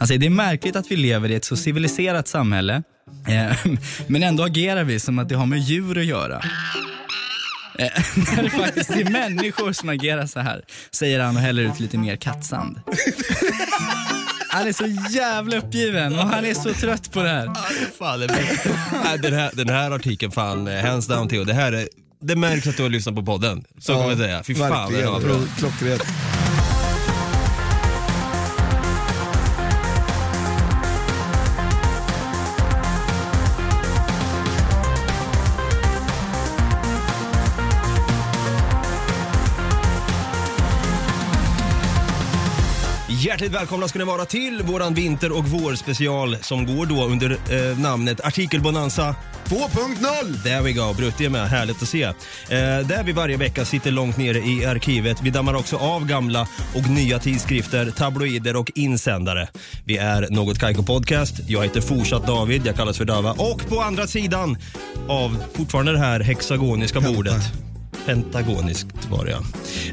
Alltså, det är märkligt att vi lever i ett så civiliserat samhälle, eh, men ändå agerar vi som att det har med djur att göra. Eh, När det faktiskt är människor som agerar så här, säger han och häller ut lite mer kattsand. Han är så jävla uppgiven och han är så trött på det här. Fan, det Nej, den, här, den här artikeln, fan, eh, hands down Theo. Det här är, det märks att du har lyssnat på podden. Så kan man säga. Fy fan det var bra. Klockrent. Hjärtligt välkomna ska ni vara till våran vinter och vårspecial som går då under eh, namnet Artikelbonanza 2.0! There we go, Brutti är med, härligt att se. Eh, där vi varje vecka sitter långt nere i arkivet. Vi dammar också av gamla och nya tidskrifter, tabloider och insändare. Vi är Något Kaiko Podcast. Jag heter fortsatt David, jag kallas för Dava. Och på andra sidan av fortfarande det här hexagoniska bordet Pentagoniskt var det ja.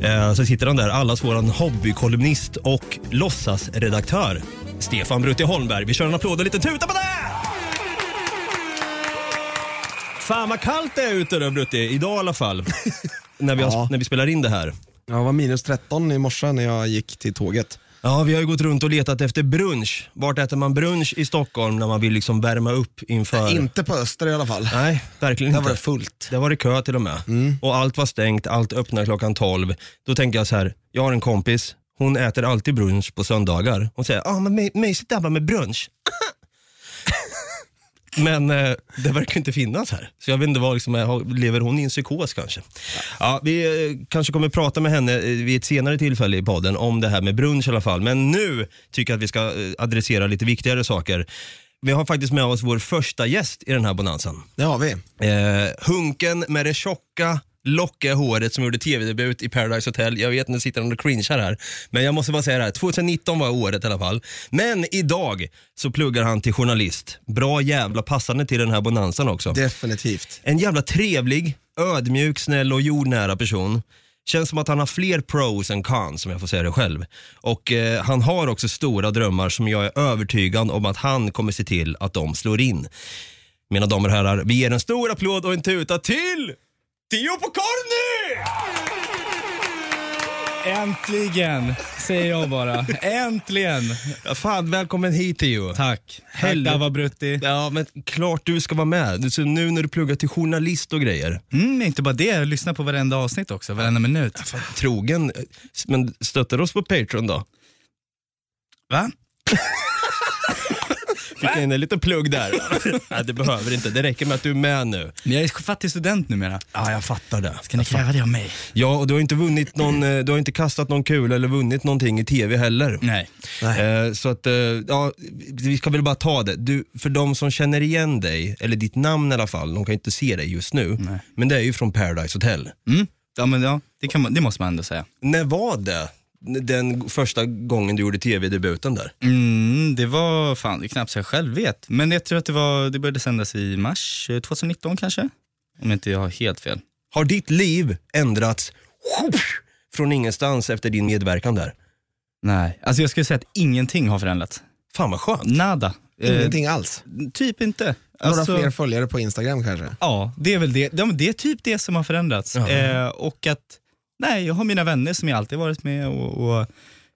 Eh, så sitter han där, allas våran hobbykolumnist och låtsasredaktör Stefan Brutti Holmberg. Vi kör en applåd och en liten tuta på det! Fan vad kallt det är ute då Brutti, idag i alla fall. när, vi har, Ja. när vi spelar in det här. Jag var minus 13 i morse när jag gick till tåget. Ja, vi har ju gått runt och letat efter brunch. Vart äter man brunch i Stockholm när man vill liksom värma upp inför... Inte på Öster i alla fall. Nej, verkligen Där inte. var det fullt. Det var det kö till och med. Och allt var stängt, allt öppnar klockan 12. Då tänker jag så här, jag har en kompis, hon äter alltid brunch på söndagar. Hon säger, ah, men my- mysigt där med brunch. men eh, det verkar inte finnas här. Så jag vet inte vad, liksom, är- har- lever hon i en psykos kanske? Ja, vi eh, kanske kommer prata med henne eh, vid ett senare tillfälle i podden om det här med brunch i alla fall. Men nu tycker jag att vi ska eh, adressera lite viktigare saker. Vi har faktiskt med oss vår första gäst i den här bonanzan. Det har vi. Eh, hunken med det tjocka, lockiga håret som gjorde tv-debut i Paradise Hotel. Jag vet, nu sitter han och cringear här. Men jag måste bara säga det här, 2019 var året i alla fall. Men idag så pluggar han till journalist. Bra jävla passande till den här bonanzan också. Definitivt. En jävla trevlig, ödmjuk, snäll och jordnära person. Känns som att han har fler pros än cons om jag får säga det själv. Och eh, han har också stora drömmar som jag är övertygad om att han kommer se till att de slår in. Mina damer och herrar, vi ger en stor applåd och en tuta till Theo Pokorny! Äntligen, säger jag bara. Äntligen! Ja, fan, välkommen hit Theo. Tack. Helvete. Tack, var Brutti. Ja, men klart du ska vara med. Så nu när du pluggar till journalist och grejer. Mm, inte bara det, jag lyssnar på varenda avsnitt också, varenda minut. Trogen, men stöttar oss på Patreon då? Va? Fick in en liten plugg där. Nej, det behöver inte. Det räcker med att du är med nu. Men jag är fattig student numera. Ja, jag fattar det. Ska ni kräva det av mig? Ja, och du har inte vunnit någon, eh, du har inte kastat någon kul eller vunnit någonting i tv heller. Nej. Eh, så att, eh, ja, vi ska väl bara ta det. Du, för de som känner igen dig, eller ditt namn i alla fall, de kan inte se dig just nu, Nej. men det är ju från Paradise Hotel. Mm. Ja, men ja, det, man, det måste man ändå säga. När var det? Den första gången du gjorde tv-debuten där? Mm, det var, fan, det är knappt så jag själv vet. Men jag tror att det, var, det började sändas i mars eh, 2019 kanske. Om inte jag har helt fel. Har ditt liv ändrats från ingenstans efter din medverkan där? Nej, alltså jag skulle säga att ingenting har förändrats. Fan vad skönt. Nada. Eh, Ingenting alls. typ inte. Några Alltså- fler följare på Instagram kanske. Ja, det är väl det. Det är typ det som har förändrats. Eh, och att, nej, jag har mina vänner som jag alltid varit med och, och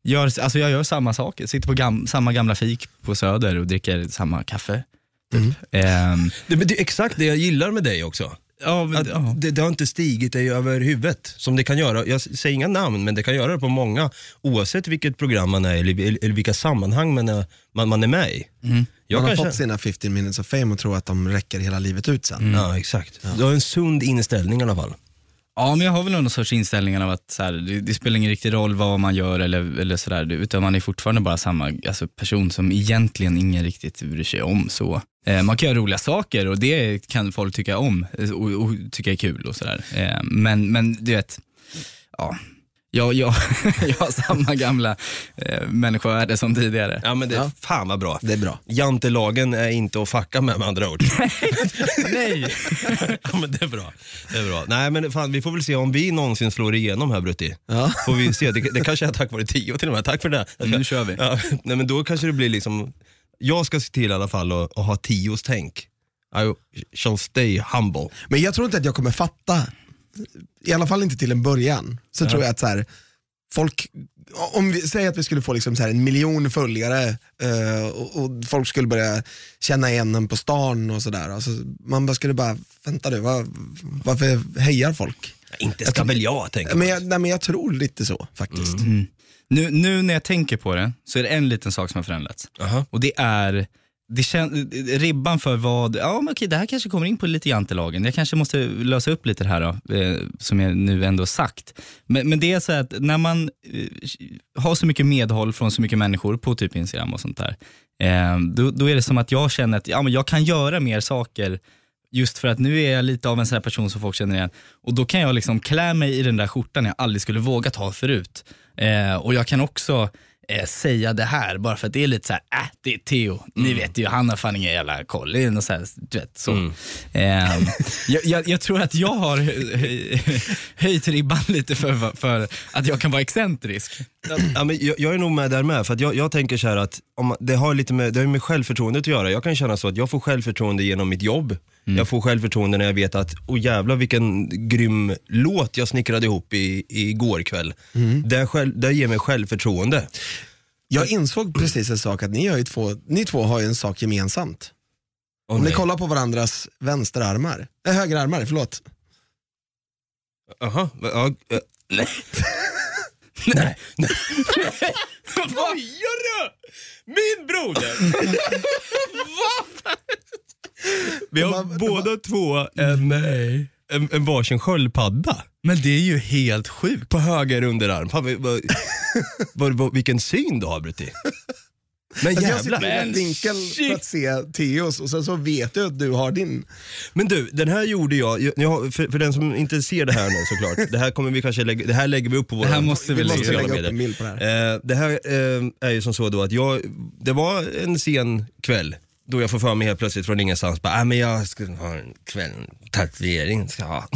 gör, alltså jag gör samma saker. Sitter på gam, samma gamla fik på Söder och dricker samma kaffe. Typ. Ehm, Det, det är exakt det jag gillar med dig också. ja, men, Att ja. det, det har inte stigit dig över huvudet som det kan göra. Jag säger inga namn, men det kan göra det på många oavsett vilket program man är eller, eller vilka sammanhang man är, man, man är med i. Jag Man har kanske- fått sina 15 minutes of fame och tror att de räcker hela livet ut sen. Ja, exakt. Du har en sund inställning i alla fall ja, men jag har väl någon sorts inställning av att så här, det, det spelar ingen riktig roll vad man gör eller, eller sådär, utan man är fortfarande bara samma alltså, person som egentligen ingen riktigt bryr sig om. så. Eh, man kan göra roliga saker och det kan folk tycka om eh, och, och tycka är kul och sådär. Eh, men, men du vet, ja. Jag, jag, jag har samma gamla eh, människovärde som tidigare. Ja men det, Ja. fan vad bra. Det är bra. Jantelagen är inte att fucka med med andra ord. Nej! ja men det är bra. Det är bra. Nej men fan vi får väl se om vi någonsin slår igenom här Brutti. Ja. Får vi se. Det, det kanske är tack vare Tio till och med. Tack för det. Ska- Nu kör vi. Ja, nej men då kanske det blir liksom, jag ska se till i alla fall att, att ha Tios tänk. I shall stay humble. Men jag tror inte att jag kommer fatta, i alla fall inte till en början, så tror jag att så här, folk, om vi säger att vi skulle få liksom så här en miljon följare eh, och, och folk skulle börja känna igen en på stan och sådär. Alltså, man bara skulle bara, vänta du, var, varför hejar folk? Inte ska väl jag tänka Men jag, nej, men jag tror lite så faktiskt. Nu, nu när jag tänker på det så är det en liten sak som har förändrats. Aha. Och det är det kän, ribban för vad, ja men okej det här kanske kommer in på lite jantelagen. Jag kanske måste lösa upp lite det här då, eh, som jag nu ändå sagt. Men, men det är så att när man eh, har så mycket medhåll från så mycket människor på typ Instagram och sånt där. Eh, då, då är det som att jag känner att ja, men jag kan göra mer saker Just för att nu är jag lite av en sån här person som folk känner igen. Och då kan jag liksom klä mig i den där skjortan jag aldrig skulle vågat ha förut. Eh, och jag kan också eh, säga det här bara för att det är lite så här, äh, det är Theo. Ni vet ju, han har fan ingen jävla koll. Det är något så här, du vet, så. Eh, jag, jag, jag tror att jag har hö- hö- höjt ribban lite för, för att jag kan vara excentrisk. Ja, men jag, jag är nog med där med, för att jag, jag tänker så här att om, det har lite med, det har med självförtroendet att göra. Jag kan känna så att jag får självförtroende genom mitt jobb. Jag får självförtroende när jag vet att, oh jävlar vilken grym låt jag snickrade ihop i, i går kväll. Det, själv, det ger mig självförtroende. Jag insåg precis en sak, att ni, har ju två, ni två har ju en sak gemensamt. Åh, Om ni nej. kollar på varandras vänsterarmar, äh, högerarmar, förlåt. Jaha, ja, eh, nej. nej. nej. Vad gör du? Min broder! Vi har båda två en, en, en varsin sköldpadda Men det är ju helt sjukt. på höger underarm. Fan, vad, vad, vad, vilken syn du har Brutti. Men Alltså jag sitter jävlar. i rätt vinkel för att se Theos och sen så vet du att du har din. Men du, den här gjorde jag, jag, för, för den som inte ser det här nu såklart, det här kommer vi kanske lägga, det här lägger vi upp på våra Det här måste vi Vi måste lägga lägga upp en bild på det här. Eh, det här eh, är ju som så då att jag, det var en sen kväll då jag får för mig helt plötsligt från ingenstans, bara, äh, men jag ska ha en kväll, tatuering ska jag ha.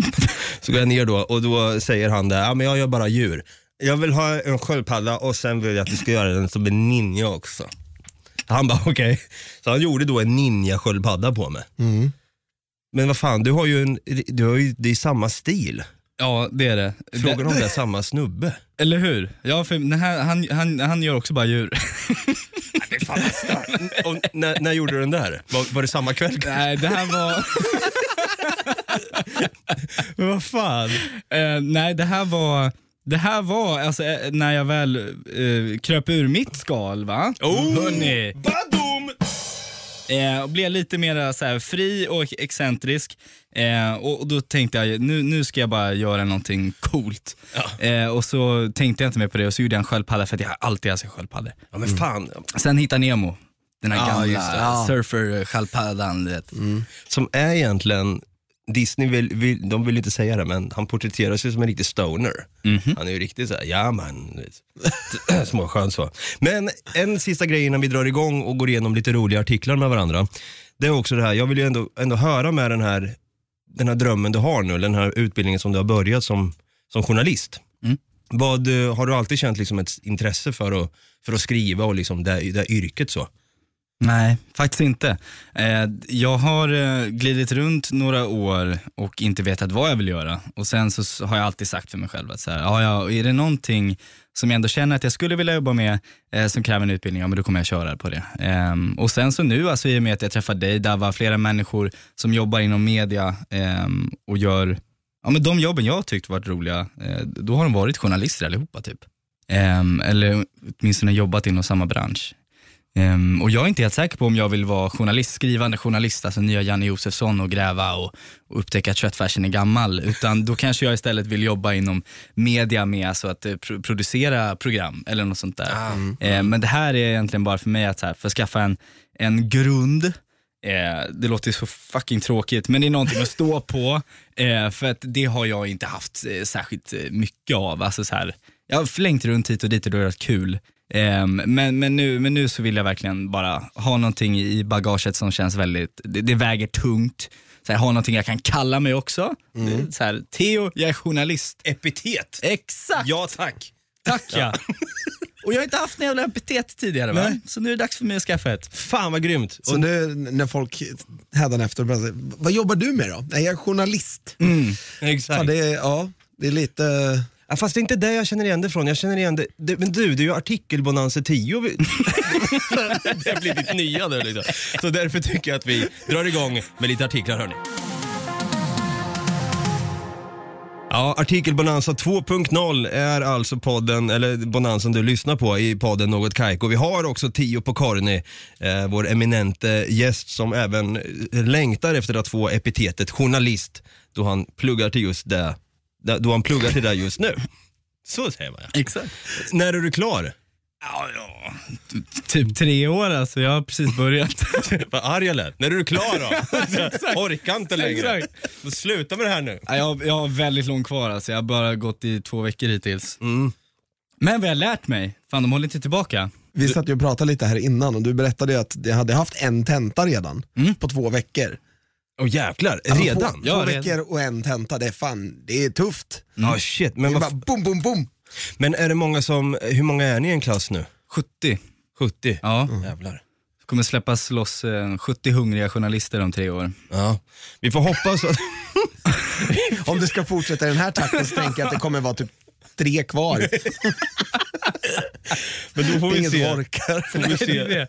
så går jag ner då och då säger han det, ja men jag gör bara djur. Jag vill ha en sköldpadda och sen vill jag att du ska göra den som en ninja också. Han bara okej. Så han gjorde då en ninja-sköldpadda på mig. Mm. Men vad fan, du har ju en, du har ju, det är samma stil. Ja, det är det. Frågan om det är samma snubbe. Eller hur? Ja, för den här, han, han, han gör också bara djur. Och när, när gjorde du den där? Var, var det samma kväll? Nej, det här var... Men vad fan? Eh, nej, det här var, det här var alltså, eh, när jag väl eh, kröp ur mitt skal. va? Oh! Hörni. Badum! Eh, och blev lite mer så här, fri och excentrisk. Eh, och, och då tänkte jag, nu, nu ska jag bara göra någonting coolt. Eh, och så tänkte jag inte mer på det och så gjorde jag en sköldpadda för att jag alltid haft sköldpaddor. Ja men fan, Sen hittade Nemo. Den här Ja, gamla. Ja. surfer-sköldpaddan. vet. som är egentligen, Disney vill, vill, de vill inte säga det men han porträtterar sig som en riktig stoner. Mhm. Han är ju riktigt såhär, ja man, småskön så. Men en sista grej innan vi drar igång och går igenom lite roliga artiklar med varandra. Det är också det här, jag vill ju ändå, ändå höra med den här, den här drömmen du har nu, den här utbildningen som du har börjat som, som journalist. Mm. Vad, eh, har du alltid känt liksom ett intresse för att, för att skriva och liksom det, det yrket så? Nej, faktiskt inte. Eh, jag har eh, glidit runt några år och inte vetat vad jag vill göra. Och sen så har jag alltid sagt för mig själv att så här, ja, ja, är det någonting som jag ändå känner att jag skulle vilja jobba med eh, som kräver en utbildning, ja men då kommer jag köra på det. Ehm, och sen så nu, alltså, i och med att jag träffade dig, där var flera människor som jobbar inom media ehm, och gör ja, men de jobben jag har tyckt varit roliga, då har de varit journalister allihopa typ. Ehm, eller åtminstone jobbat inom samma bransch. Ehm, och jag är inte helt säker på om jag vill vara journalist, skrivande journalist, alltså nya Janne Josefsson och gräva och, och upptäcka att köttfärsen är gammal. Utan då kanske jag istället vill jobba inom media med alltså att eh, pro- producera program eller något sånt där. Ehm, men det här är egentligen bara för mig att så här, för att skaffa en, en grund Eh, det låter så fucking tråkigt, men det är någonting att stå på. Eh, för att det har jag inte haft särskilt mycket av. Alltså så här, jag har flängt runt hit och dit och det har varit kul. Eh, men, men, nu, men nu så vill jag verkligen bara ha någonting i bagaget som känns väldigt, det, det väger tungt. Så här, ha någonting jag kan kalla mig också. Mm. Så här, Theo, jag är journalist. Epitet. Exakt! Ja tack. Tack ja. och jag har inte haft några jävla epitet tidigare va? Nej. Så nu är det dags för mig att skaffa ett. Fan vad grymt. Så nu när folk hädanefter vad jobbar du med då? Nej, jag är journalist. Exakt. Fan, det, är, ja, det är lite... Ja, fast det är inte det jag känner igen det från. Jag känner igen det. det men du, det är ju artikelbonanza 10. Vi- det blir ditt nya nu liksom. Så därför tycker jag att vi drar igång med lite artiklar hörni. Ja, Artikelbonanza 2.0 är alltså podden, eller bonanzan du lyssnar på i podden Något Kaiko. Vi har också Tio på Korni, eh, vår eminente gäst som även eh, längtar efter att få epitetet journalist då han pluggar till just det, då han pluggar till det just nu. Så säger man ja. Exakt. När är du klar? Ja, ja. Typ tre år alltså, jag har precis börjat. Vad arg jag lät. När är du klar då? Orkar inte längre. Sluta med det här nu. Ja, jag, jag har väldigt långt kvar alltså, jag har bara gått i två veckor hittills. Mm. Men vad jag har lärt mig, fan de håller inte tillbaka. Vi satt ju och pratade lite här innan och du berättade ju att jag hade haft en tenta redan på två veckor. Åh jävlar, Alltså, redan? Två, Ja, två redan. veckor och en tenta, det är fan, det är tufft. Ja shit, men, Det är vad, bara boom, boom, boom. men är det många som, hur många är ni i en klass nu? 70. 70? Ja, Jävlar. det kommer släppas loss eh, 70 hungriga journalister om tre år. Ja. Vi får hoppas att... Om det ska fortsätta i den här takten så tänker jag att det kommer vara typ tre kvar. Men då får vi Ingen som se, orkar. får vi se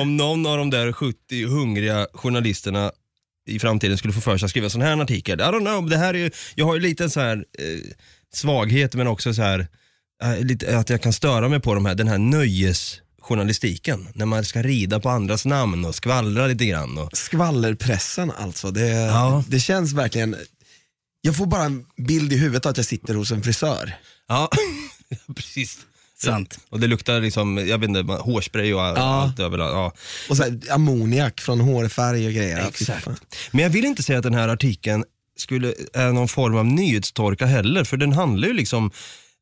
om någon av de där 70 hungriga journalisterna i framtiden skulle få för sig att skriva en sån här artikel. I don't know, det här är ju, jag har ju lite så här eh, svaghet men också så här eh, lite, att jag kan störa mig på de här, den här nöjesjournalistiken. När man ska rida på andras namn och skvallra lite grann. Och, Skvallerpressen alltså, det, Ja. det känns verkligen, jag får bara en bild i huvudet att jag sitter hos en frisör. ja, precis. Sant. Och det luktar liksom, jag vet inte, hårspray och allt överallt. Ja. Och så här, ammoniak från hårfärg och grejer. Exakt. Men jag vill inte säga att den här artikeln skulle, är någon form av nyhetstorka heller, för den handlar ju liksom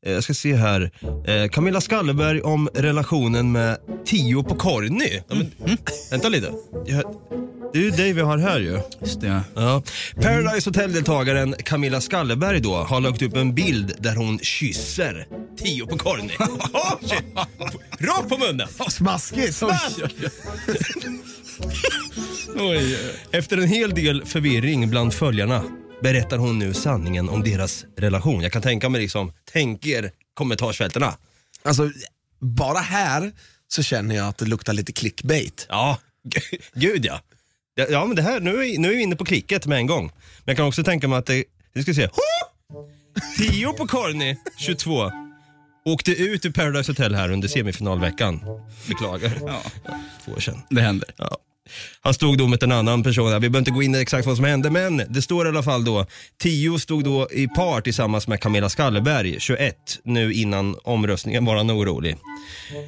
jag ska se här. Eh, Camilla Skalleberg om relationen med Tio på Corny. Ja, men, Vänta lite. Jag, det är ju dig vi har här ju. Just det. Ja. Paradise Hotel-deltagaren Camilla Skalleberg då har lagt upp en bild där hon kysser Tio på Corny. Rakt på munnen. Smaskigt! Oj. Efter en hel del förvirring bland följarna berättar hon nu sanningen om deras relation. Jag kan tänka mig liksom, tänk er kommentarsfältena. Alltså, bara här så känner jag att det luktar lite clickbait. Ja, gud ja. Ja, men det här, nu är, nu är vi inne på klicket med en gång. Men jag kan också tänka mig att det, vi ska se. Ho! Tio på Corny, 22. Åkte ut ur Paradise Hotel här under semifinalveckan. Beklagar. Ja, Två år sedan. det händer. Ja. Han stod då med en annan person, vi behöver inte gå in i exakt vad som hände, men det står i alla fall då, Tio stod då i par tillsammans med Camilla Skalleberg, 21, nu innan omröstningen var han orolig.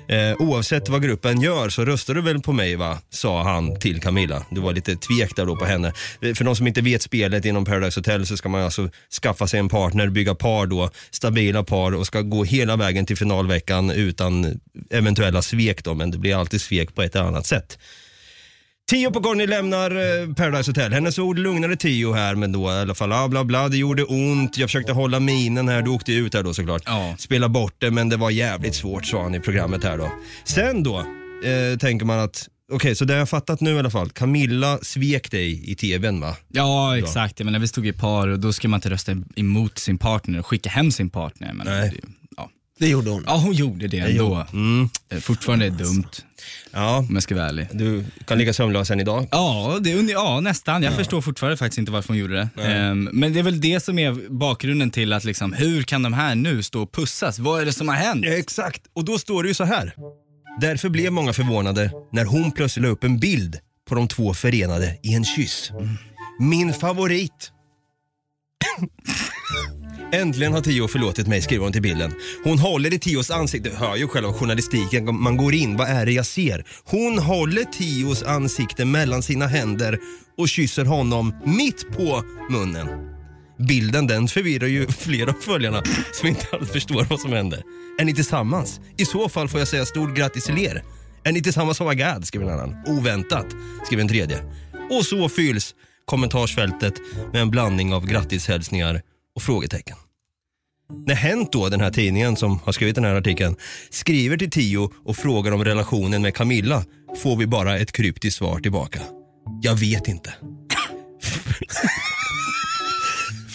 Eh, oavsett vad gruppen gör så röstar du väl på mig va, sa han till Camilla. Du var lite tvek där då på henne. Eh, för de som inte vet spelet inom Paradise Hotel så ska man alltså skaffa sig en partner, bygga par då, stabila par och ska gå hela vägen till finalveckan utan eventuella svek då, men det blir alltid svek på ett eller annat sätt. Tio på Conny lämnar eh, Paradise Hotel. Hennes ord lugnade Tio här, men då i alla fall, ah, bla bla, det gjorde ont. Jag försökte hålla minen här, du åkte ut här då såklart. Ja. Spela bort det, men det var jävligt svårt sa han i programmet här då. Sen då, eh, tänker man att, okej, så det har jag fattat nu i alla fall. Camilla svek dig i tvn va? Ja, exakt. Jag menar, vi stod i par och då ska man inte rösta emot sin partner och skicka hem sin partner. Men Nej. det. Det gjorde hon. ja, hon gjorde det ändå. Mm. Eh, Fortfarande är det dumt, Ja, om jag ska vara ärlig. du kan ligga sömnlös än idag. Ja, det, ja nästan. Jag förstår fortfarande faktiskt inte varför hon gjorde det. Ehm, men det är väl det som är bakgrunden till att liksom, hur kan de här nu stå och pussas? Vad är det som har hänt? Ja, exakt, och då står det ju så här. Därför blev många förvånade när hon plötsligt la upp en bild på de två förenade i en kyss. Min favorit. Äntligen har Tio förlåtit mig, skriver hon till bilden. Hon håller i Tios ansikte, du hör ju själva journalistiken, man går in, vad är det jag ser? Hon håller Tios ansikte mellan sina händer och kysser honom mitt på munnen. Bilden den förvirrar ju flera av följarna som inte alls förstår vad som händer. Är ni tillsammans? I så fall får jag säga stort grattis till er. Är ni tillsammans? Oh my god, skriver en annan. Oväntat, skriver en tredje. Och så fylls kommentarsfältet med en blandning av grattishälsningar och frågetecken. När Hänt då, den här tidningen som har skrivit den här artikeln, skriver till Tio och frågar om relationen med Camilla får vi bara ett kryptiskt svar tillbaka. Jag vet inte.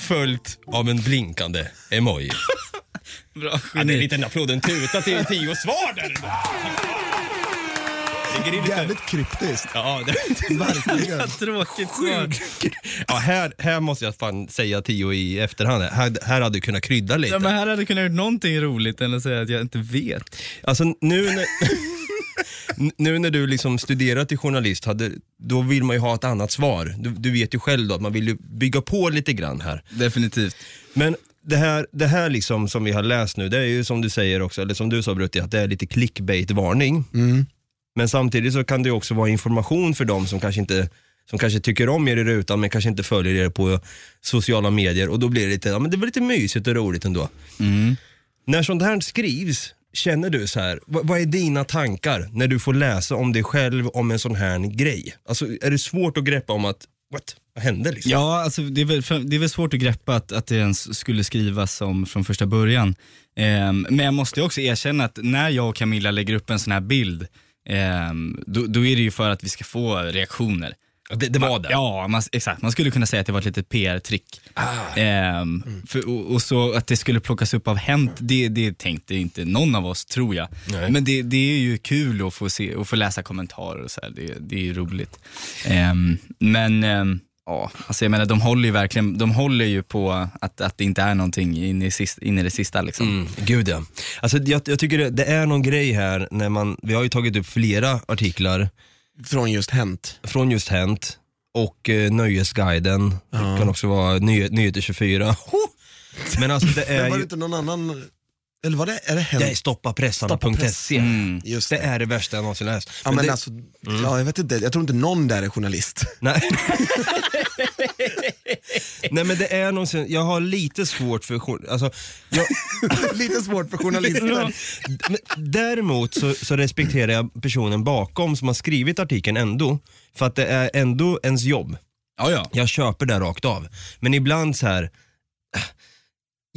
Följt av en blinkande emoji. Bra Ja, det är en liten applåd, en tuta till Tios svar där. Lite... Jävligt kryptiskt. Ja, det... Verkligen. Tråkigt svar. ja här, här måste jag fan säga Tio i efterhand. Här, här hade du kunnat krydda lite. Ja, men här hade du kunnat gjort någonting roligt än att säga att jag inte vet. Alltså nu när, nu när du liksom studerat till journalist, hade, då vill man ju ha ett annat svar. Du, du vet ju själv då att man vill ju bygga på lite grann här. Definitivt. Men det här, det här liksom som vi har läst nu, det är ju som du säger också, eller som du sa Brutti, att det är lite clickbait-varning. Men samtidigt så kan det också vara information för dem som kanske inte som kanske tycker om er i rutan men kanske inte följer er på sociala medier och då blir det lite, ja men det var lite mysigt och roligt ändå. När sånt här skrivs, känner du så här, vad, vad är dina tankar när du får läsa om dig själv om en sån här grej? Alltså är det svårt att greppa om att, what, vad hände liksom? Ja, alltså, det, är väl, det är väl svårt att greppa att, att det ens skulle skrivas som från första början. Ehm, men jag måste också erkänna att när jag och Camilla lägger upp en sån här bild, ehm, då, då är det ju för att vi ska få reaktioner. Det, det var det? Ja, man, exakt. Man skulle kunna säga att det var ett litet PR-trick. Ehm, för, och, och så att det skulle plockas upp av Hänt, det, det tänkte inte någon av oss tror jag. Nej. Men det, det är ju kul att få, se, att få läsa kommentarer och så här. Det, det är ju roligt. Ehm, men ehm, ja, alltså jag menar de håller ju verkligen, de håller ju på att, att det inte är någonting in i, sist, in i det sista liksom. Mm, gud ja. Alltså, jag, jag tycker det, det är någon grej här när man, vi har ju tagit upp flera artiklar Från just Hänt. från just Hänt och eh, Nöjesguiden, det kan också vara Ny, Nyheter 24. Men alltså det är Men var det ju, inte någon annan, eller var det, är det är stoppapressarna.se. Mm. Just Det det. är det värsta jag någonsin läst. Ja, men det, alltså, ja, jag vet inte, jag tror inte någon där är journalist. nej. nej men det är någonsin, jag har lite svårt för, alltså, jag, Lite svårt för journalister. Däremot så, så respekterar jag personen bakom som har skrivit artikeln ändå. För att det är ändå ens jobb. Ja, ja. Jag köper det rakt av. Men ibland så här.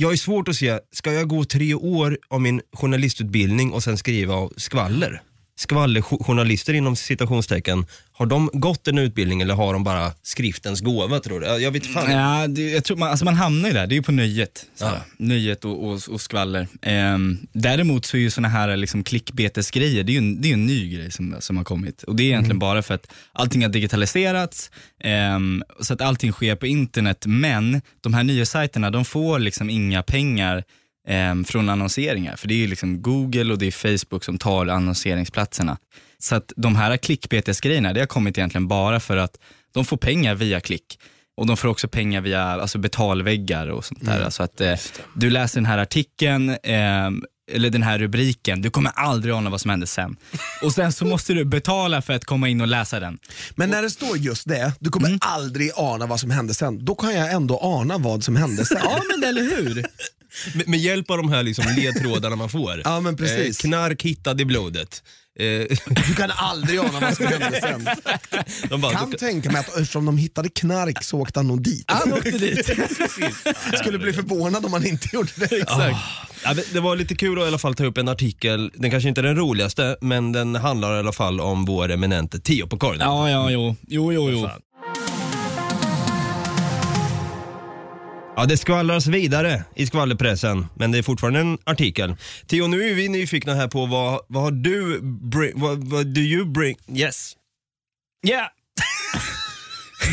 Jag är svårt att se, ska jag gå tre år av min journalistutbildning och sen skriva skvaller? Skvallerjournalister inom citationstecken, har de gått en utbildning eller har de bara skriftens gåva tror du? Jag vet fan. Ja, det, jag tror man, alltså man hamnar ju där, det är ju på nöjet. Ja. Nöjet och, och, och skvaller. Ehm, däremot så är ju såna här liksom klickbetesgrejer, det är ju en, det är en ny grej som, som har kommit. Och det är egentligen bara för att allting har digitaliserats, ehm, så att allting sker på internet. Men de här nya sajterna, de får liksom inga pengar ehm, från annonseringar. För det är ju liksom Google och det är Facebook som tar annonseringsplatserna. Så att de här klickbetesgrejerna, det har kommit egentligen bara för att de får pengar via klick. Och de får också pengar via alltså betalväggar och sånt där. Alltså att eh, du läser den här artikeln, eh, eller den här rubriken, du kommer aldrig ana vad som hände sen. Och sen så måste du betala för att komma in och läsa den. Men när det står just det, du kommer aldrig ana vad som hände sen. Då kan jag ändå ana vad som hände sen. Ja men eller hur? Med, med hjälp av de här liksom ledtrådarna man får. Ja, men precis. Eh, knark hittad i blodet. Eh, Du kan aldrig ana vad som hände sen. de bara, Kan du- tänka mig att eftersom de hittade knark så åkte han nog dit. Han åkte dit. Skulle bli förvånad om han inte gjorde det. Exakt. Ja, det- det var lite kul att i alla fall ta upp en artikel, den kanske inte är den roligaste, men den handlar i alla fall om vår eminente Tio på korgen. Ja, ja, jo. Jo, jo, jo. Ja, det skvallras vidare i skvallerpressen, men det är fortfarande en artikel. Tio, nu är vi nyfikna här på vad, vad har du, bring, vad, vad do you bring, yes. Yeah.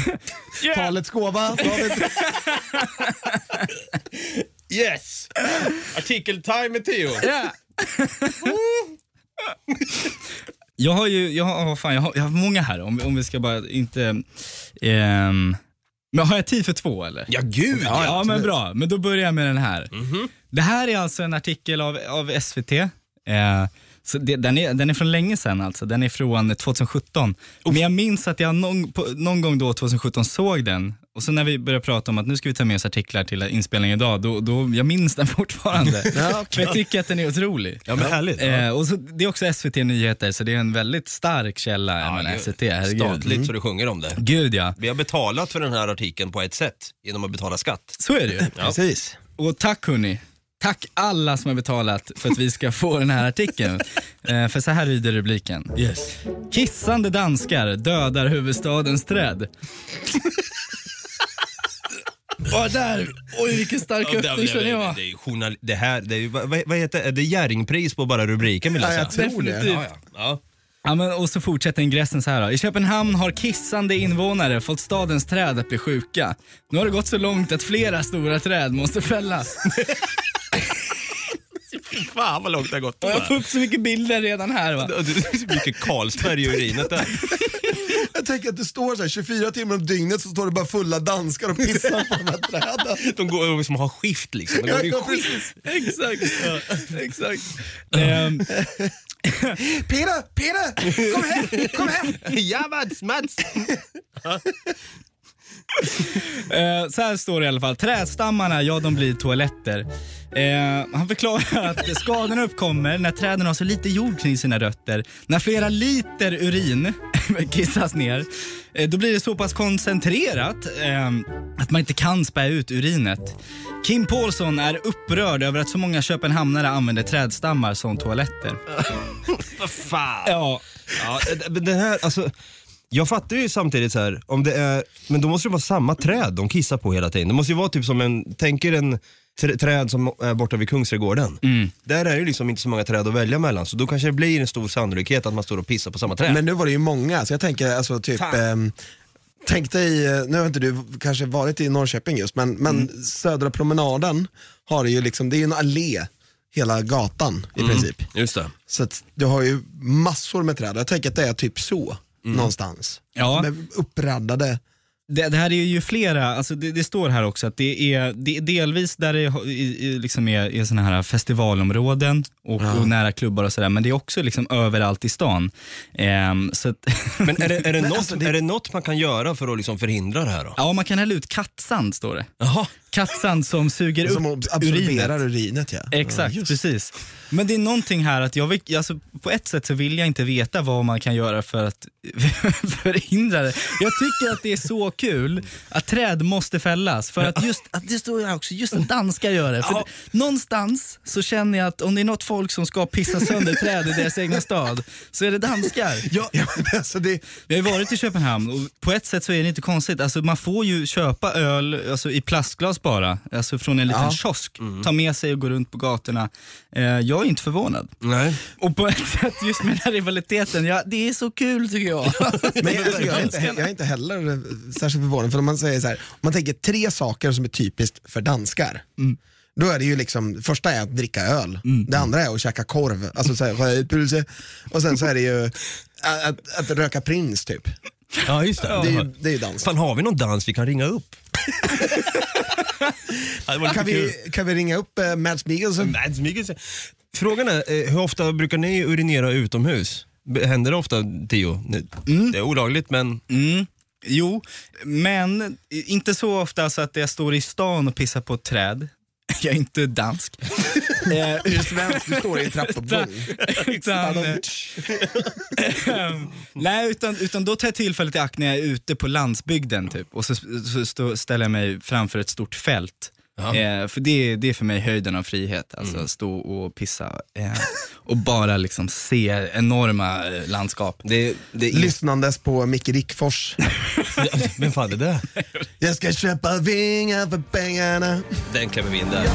yeah. Talets gåva. David. Yes! Artikeltime med Tio. Yeah. jag har ju, jag har, fan, jag har, jag har många här om, om vi ska bara inte... ehm, Men har jag tid för två eller? Ja, gud Ja, ja men bra. Men då börjar jag med den här. Det här är alltså en artikel av, av SVT. Eh, så det, den, är, den är från länge sedan alltså. Den är från 2017. Men jag minns att jag någon, på, någon gång då 2017 såg den. Och så när vi började prata om att nu ska vi ta med oss artiklar till inspelningen idag, då, då, jag minns den fortfarande. Ja, jag tycker att den är otrolig. Ja, men härligt. Ja. Eh, och så, det är också SVT Nyheter, så det är en väldigt stark källa. det är SVT, herregud. Mm. Statligt så du sjunger om det. Gud ja, Vi har betalat för den här artikeln på ett sätt, genom att betala skatt. så är det ju. Precis. Och tack hörni. Tack alla som har betalat för att vi ska få den här artikeln. Eh, för så här lyder rubriken. Yes. Kissande danskar dödar huvudstadens träd. Vad där? Oj vilken stark Ja, det, öppning känner jag. det, är journal, det här, det är, vad, vad heter det? Det är Jerringpris på bara rubriken vill jag Ja, säga. jag tror det. Definitivt. Ja, ja. Ja. Ja, men, och så fortsätter ingressen så här då. I Köpenhamn har kissande invånare fått stadens träd att bli sjuka. Nu har det gått så långt att flera stora träd måste fällas. Fan vad långt det har gått. Och jag får upp så mycket bilder redan här va. Det är så mycket Carlsberg i urinet där. Jag tänker att det står så här 24 timmar om dygnet så står det bara fulla danskar och pissar på de här träden. De går som har skift liksom. De går i Ja, skift. precis. Exakt. exakt. Ehm, Peter, Peter, kom här, kom här. Ja Mats, Mats! Eh, så här står det i alla fall. Trädstammarna, ja de blir toaletter. Eh, han förklarar att skadorna uppkommer när träden har så lite jord kring sina rötter. När flera liter urin kissas ner, eh, då blir det så pass koncentrerat eh, att man inte kan spä ut urinet. Kim Paulsson är upprörd över att så många köpenhamnare använder trädstammar som toaletter. Vad fan. Ja, Ja, det här, alltså, jag fattar ju samtidigt så här, om det är, men då måste det vara samma träd de kissar på hela tiden. Det måste ju vara typ som en, tänk er en trä- träd som är borta vid Kungsträdgården. Där är det ju liksom inte så många träd att välja mellan, så då kanske det blir en stor sannolikhet att man står och pissar på samma träd. Men nu var det ju många, så jag tänker alltså typ ehm, Tänk dig, eh, nu har inte du kanske varit i Norrköping just, men, men Mm. Södra promenaden har det ju liksom, det är ju en allé hela gatan i princip. Just det. Så att du har ju massor med träd. Jag tänker att det är typ så någonstans. Ja. Med uppradade, Det, det här är ju flera, alltså det, det står här också att det är, det är delvis där det i, liksom är, är såna här festivalområden och, och nära klubbar och sådär, men det är också liksom överallt i stan. Ehm, så att, Men är det, är, det Men något, alltså, det- är det något man kan göra för att liksom förhindra det här då? ja, man kan hälla ut kattsand står det. Jaha. Kattsand som suger som upp absorberar urinet. urinet. ja. Exakt, precis. Men det är någonting här att jag vill, alltså, på ett sätt så vill jag inte veta vad man kan göra för att förhindra det. Jag tycker att det är så kul att träd måste fällas. För att just, att det står här också, just att danskar gör det. För Ja. någonstans så känner jag att om det är något folk som ska pissa sönder träd i deras egna stad, så är det danskar. Ja, ja, alltså det, Vi har ju varit i Köpenhamn och på ett sätt så är det inte konstigt. Alltså man får ju köpa öl alltså i plastglas bara, alltså från en liten Ja. kiosk. Ta med sig och gå runt på gatorna. Eh, jag är inte förvånad. Nej. Och på ett sätt just med den här rivaliteten, ja, det är så kul tycker jag. Men alltså, jag, är inte, jag är inte heller eh, särskilt förvånad, för om man säger så här, om man tänker tre saker som är typiskt för danskar. Då är det ju liksom, första är att dricka öl, det andra är att käka korv, alltså så här, rödpulse. och sen så är det ju att, att, att röka prins typ. Ja, just det. Det är ju, det är ju dans. Fan, har vi någon dans vi kan ringa upp? Kan vi, kan vi ringa upp uh, Mads Mikkelsen? Mads Mikkelsen. Frågan är, eh, hur ofta brukar ni urinera utomhus? Händer det ofta, Tio? Ni- Det är olagligt, men... Mm. Jo, men inte så ofta så att jag står i stan och pissar på ett träd. Jag är inte dansk. Eh, Du är svensk, du står i en trappuppgång. utan, eh, Ehm, nej, utan, utan då tar jag tillfället i akt när jag är ute på landsbygden typ, och så, så stå, ställer jag mig framför ett stort fält. Eh, för det, det är för mig höjden av frihet, alltså stå och pissa eh, och bara liksom se enorma eh, landskap. Det, det är Lyssnandes på Micke Rickfors. Vem fan är det? Jag ska köpa vingar för pengarna. Den klämmer vi in där.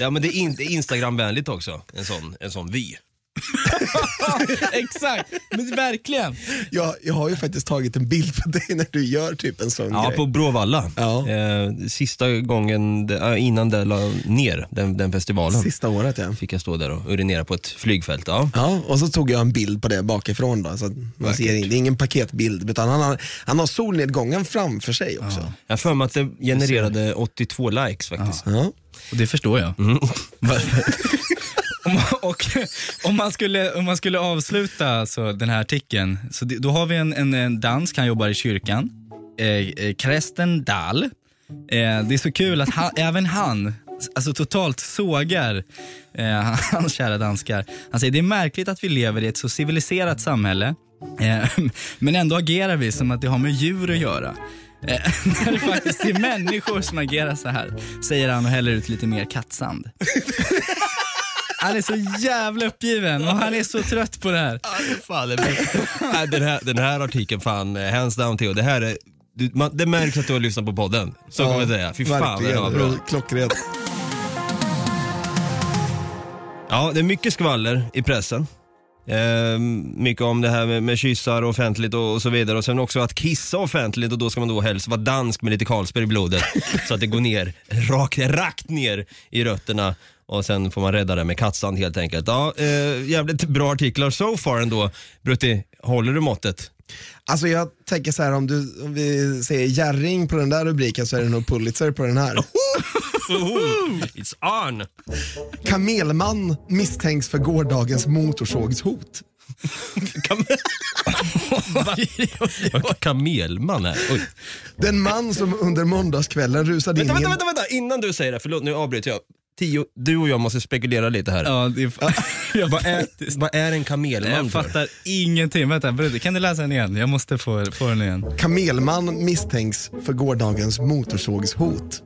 Ja men det är, in, Instagramvänligt också, en sån, en sån vy. Exakt, men verkligen. Jag, jag har ju faktiskt tagit en bild på dig när du gör typ en sån Ja, grej. på Bråvalla. Ja. Eh, sista gången, äh, innan det la ner, den, den festivalen, Sista året ja. fick jag stå där och urinera på ett flygfält. Ja. Ja, och så tog jag en bild på det bakifrån då, så att man ser. Det är ingen paketbild, utan han har, han har solnedgången framför sig också. Jag har för mig att det genererade 82 likes faktiskt. Ja. Och det förstår jag. Mm. Om, man- och, om, man skulle, om man skulle avsluta så, den här artikeln, så det, då har vi en, en, en dansk, han jobbar i kyrkan, eh, eh, Kresten Dahl. Eh, det är så kul att han, även han alltså, totalt sågar eh, hans kära danskar. Han säger det är märkligt att vi lever i ett så civiliserat samhälle, eh, men ändå agerar vi som att det har med djur att göra. Eh, när det faktiskt är människor som agerar så här, säger han och häller ut lite mer kattsand. Han är så jävla uppgiven och han är så trött på det här. Fan, det Nej, den, här, den här artikeln, fan, eh, hands down Theo. Det här är, du, man, det märks att du har lyssnat på podden. Så kan man säga. Fy fan vad den var bra. Klockrent. Ja, det är mycket skvaller i pressen. Eh, mycket om det här med, med kyssar offentligt och, och så vidare. Och sen också att kissa offentligt och då ska man då helst vara dansk med lite Carlsberg i blodet. så att det går ner, rakt, rakt ner i rötterna. Och sen får man rädda det med kattsand helt enkelt. Ja, eh, jävligt bra artiklar so far ändå. Brutti, håller du måttet? Alltså jag tänker så här om, du, om vi säger Jerring på den där rubriken så är det nog Pulitzer på den här. It's on! Kamelman misstänks för gårdagens motorsågshot. Kam Kamelman här. Oj. Den man som under måndagskvällen rusade in Vänta, i vänta, vänta, vänta, innan du säger det, förlåt nu avbryter jag. Tio, du och jag måste spekulera lite här. Ja, det är, jag, Vad, är, vad är en kamelman jag för? fattar ingenting. Vänta, kan du läsa den igen? Jag måste få, få den igen. Kamelman misstänks för gårdagens motorsågshot.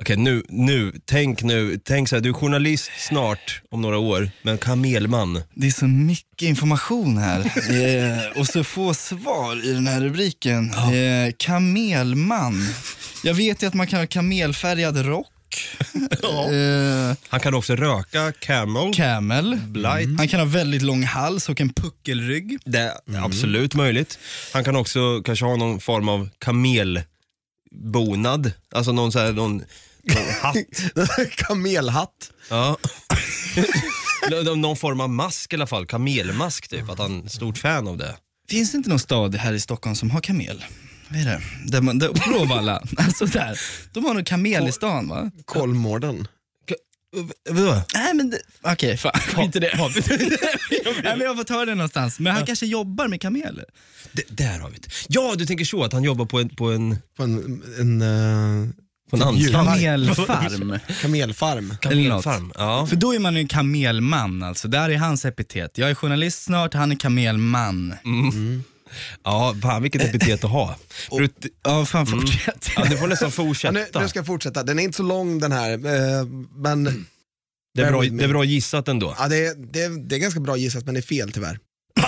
Okej, nu, nu, tänk nu, tänk så här, du är journalist snart om några år, men kamelman. Det är så mycket information här eh, och så få svar i den här rubriken. Eh, kamelman. Jag vet ju att man kan ha kamelfärgad rock. Eh, Han kan också röka camel. camel. Blight. Han kan ha väldigt lång hals och en puckelrygg. Det är absolut möjligt. Han kan också kanske ha någon form av kamelbonad, alltså någon, så här, någon, någon hatt. Kamelhatt. Ja. Nå- någon form av mask i alla fall, kamelmask typ, att han är stort fan av det. Finns det inte någon stad här i Stockholm som har kamel? Vad är det? Där man, där, Bråvalla. alltså där. De har nog kamel i stan va? Kolmården. Vadå? Nej men det- okej, fan skit i det. Nej, men jag får ta det någonstans. Men han kanske jobbar med kameler. D- där har vi det. Ja, du tänker så att han jobbar på en, på en, På en, en eh, på en anstalt. Kamelfarm. kamelfarm. Eller något. Kamelfarm. Ja. För då är man ju en kamelman alltså. Där är hans epitet. Jag är journalist snart, han är kamelman. Ja, fan vilket epitet att ha. Brut- Ja, fan fortsätt. ja, du får nästan Ja, fortsätta. nu, nu ska jag fortsätta. Den är inte så lång den här, eh, men det, är bra, det är bra gissat ändå. ja, det, är- det, det är ganska bra gissat men det är fel tyvärr.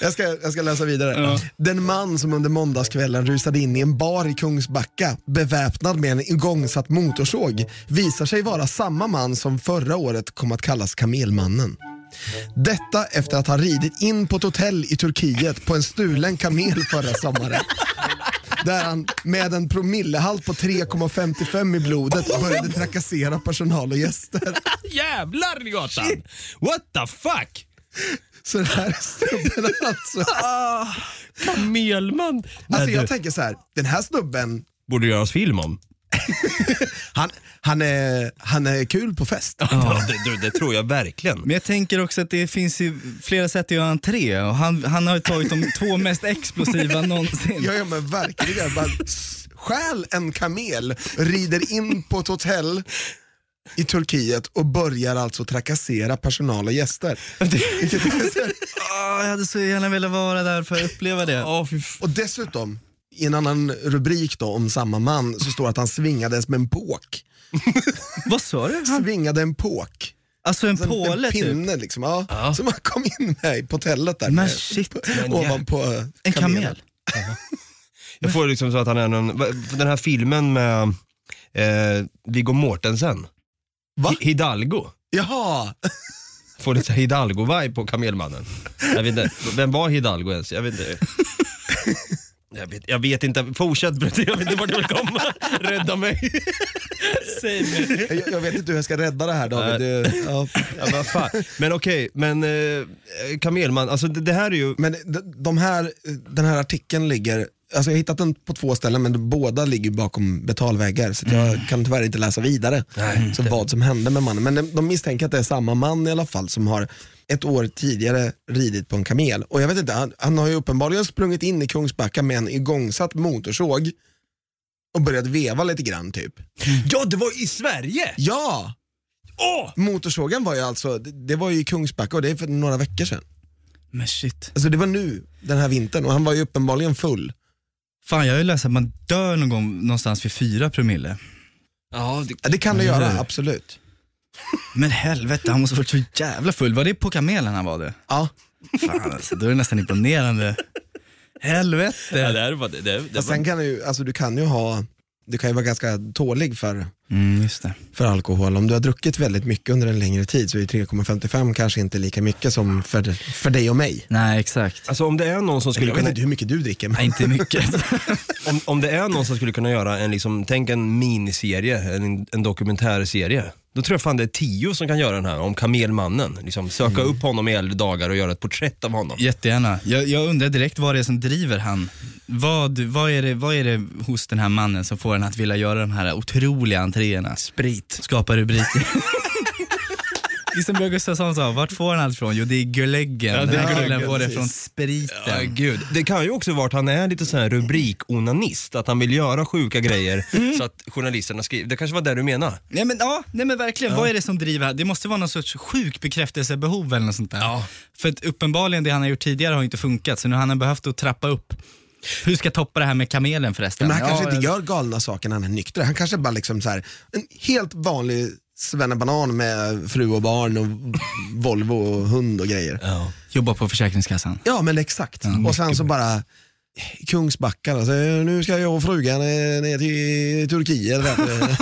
jag, ska, jag ska läsa vidare. Ja. Den man som under måndagskvällen rusade in i en bar i Kungsbacka beväpnad med en igångsatt motorsåg visar sig vara samma man som förra året kom att kallas Kamelmannen. Detta efter att ha ridit in på ett hotell i Turkiet på en stulen kamel förra sommaren. Där han med en promillehalt på 3,55 i blodet började trakassera personal och gäster. Jävlar i gatan! What the fuck? Så det här är snubben alltså. Kamelman. Alltså jag tänker så här, den här snubben, borde göras film om. Han, han, är, han är kul på fest. Ja, det, det, det tror jag verkligen. Men jag tänker också att det finns ju flera sätt att göra entré och han, han har ju tagit de två mest explosiva någonsin. Ja, ja men verkligen. Bara, stjäl en kamel, rider in på ett hotell i Turkiet och börjar alltså trakassera personal och gäster. Ah, jag hade så gärna velat vara där för att uppleva det. Och dessutom, i en annan rubrik då om samma man så står att han svingades med en påk. Vad sa du? Han, Svingade en påk. alltså en Så en, påle en typ? pinne liksom, ja, Ja. som han kom in med på hotellet där. Men med- shit. Men ovanpå En kamelen. kamel? Jag får liksom så att han är någon, den här filmen med eh, Viggo Mortensen. Va? Hi- Hidalgo. Jaha! Får lite Hidalgo-vibe på Kamelmannen. Jag vet inte, vem var Hidalgo ens? Jag vet inte. Jag vet, jag vet inte, fortsätt Brutte, jag vet inte vart du vill komma. Rädda mig. Säg mig. Jag, jag vet inte hur jag ska rädda det här David. Det, ja. Ja, vad fan. Men okej, men eh, Kamelman, alltså det, det här är ju... Men de, de här, den här artikeln ligger, alltså jag har hittat den på två ställen men båda ligger bakom betalväggar så jag kan tyvärr inte läsa vidare. Nej, så vad som hände med mannen. Men de, de misstänker att det är samma man i alla fall som har ett år tidigare ridit på en kamel. Och jag vet inte, han, han har ju uppenbarligen sprungit in i Kungsbacka med en igångsatt motorsåg och börjat veva lite grann typ. Ja, det var i Sverige! Ja! Åh! Motorsågen var ju alltså, det, det var ju i Kungsbacka och det är för några veckor sedan. Men shit. Alltså det var nu, den här vintern och han var ju uppenbarligen full. Fan jag har ju läst att man dör någon gång någonstans vid fyra promille. Ja, det, Ja, det kan det göra, absolut. Men helvete, han måste ha varit så jävla full. Var det på kamelen han var det? Ja. Fan alltså, då är det nästan imponerande. Helvete. ja, det, var, det, det, det Fast sen var, kan du, alltså du kan ju ha, du kan ju vara ganska tålig för, Mm, just det. för alkohol. Om du har druckit väldigt mycket under en längre tid så är 3,55 kanske inte lika mycket som för, för dig och mig. Nej exakt. alltså om det är någon som skulle Jag vet kunna, inte hur mycket du dricker. Men... Nej, inte mycket. om, om det är någon som skulle kunna göra en, liksom, tänk en miniserie, en, en dokumentärserie. Då tror jag fan det är tio som kan göra den här om Kamelmannen. Liksom, söka upp honom i äldre dagar och göra ett porträtt av honom. Jättegärna. Jag, jag undrar direkt vad det är som driver han. Vad, vad, är det, vad är det hos den här mannen som får en att vilja göra de här otroliga entréerna? Sprit. Skapa rubriker. Det är som Björn Gustafsson sa, vart får han allt ifrån? Jo det är glöggen. Ja, det är glöggen, får det från spriten. Ja, gud. Det kan ju också vara att han är lite sån här rubrikonanist, att han vill göra sjuka grejer så att journalisterna skriver. Det kanske var det du menar? Nej men, ja, nej, men verkligen, vad är det som driver Det måste vara någon sorts sjuk bekräftelsebehov eller något sånt där. Ja. För att uppenbarligen det han har gjort tidigare har inte funkat, så nu har han behövt att trappa upp. Hur ska jag toppa det här med kamelen förresten? Men han kanske Ja, inte gör galna saker när han är nykter. Han kanske bara liksom så här, en helt vanlig svennebanan med fru och barn och Volvo och hund och grejer. Ja. Jobbar på Försäkringskassan. Ja men exakt. Ja, och sen så bara Kungsbacka, alltså, nu ska jag och frugan eh, ner till Turkiet. du.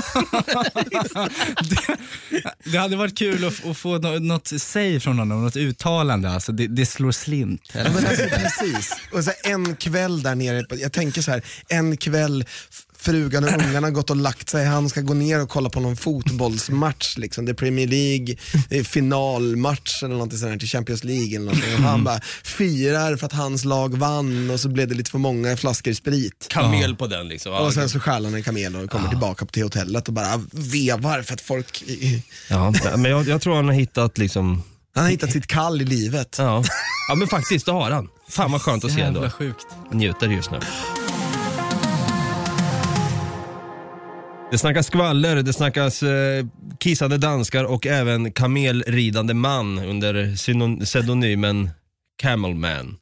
Det hade varit kul att, att få nå- något säg från honom, något uttalande. Alltså, det, det slår slint. Ja, alltså, precis. Och så en kväll där nere, jag tänker så här, en kväll frugan och ungarna har gått och lagt sig, han ska gå ner och kolla på någon fotbollsmatch, liksom. det är Premier League, det är finalmatch eller någonting sånt här till Champions League eller någonting. Och han bara firar för att hans lag vann och så blev det lite för många flaskor sprit. Kamel på den liksom. Ja, Och sen så stjäl han en kamel och kommer tillbaka till hotellet och bara vevar för att folk, ja, men jag, jag tror han har hittat liksom, han har hittat sitt kall i livet. ja. ja men faktiskt det har han. Fan vad skönt att se ändå. Jävla sjukt. Jag njuter just nu. Det snackas skvaller, det snackas eh, kissade danskar och även kamelridande man under synon- pseudonymen Camelman.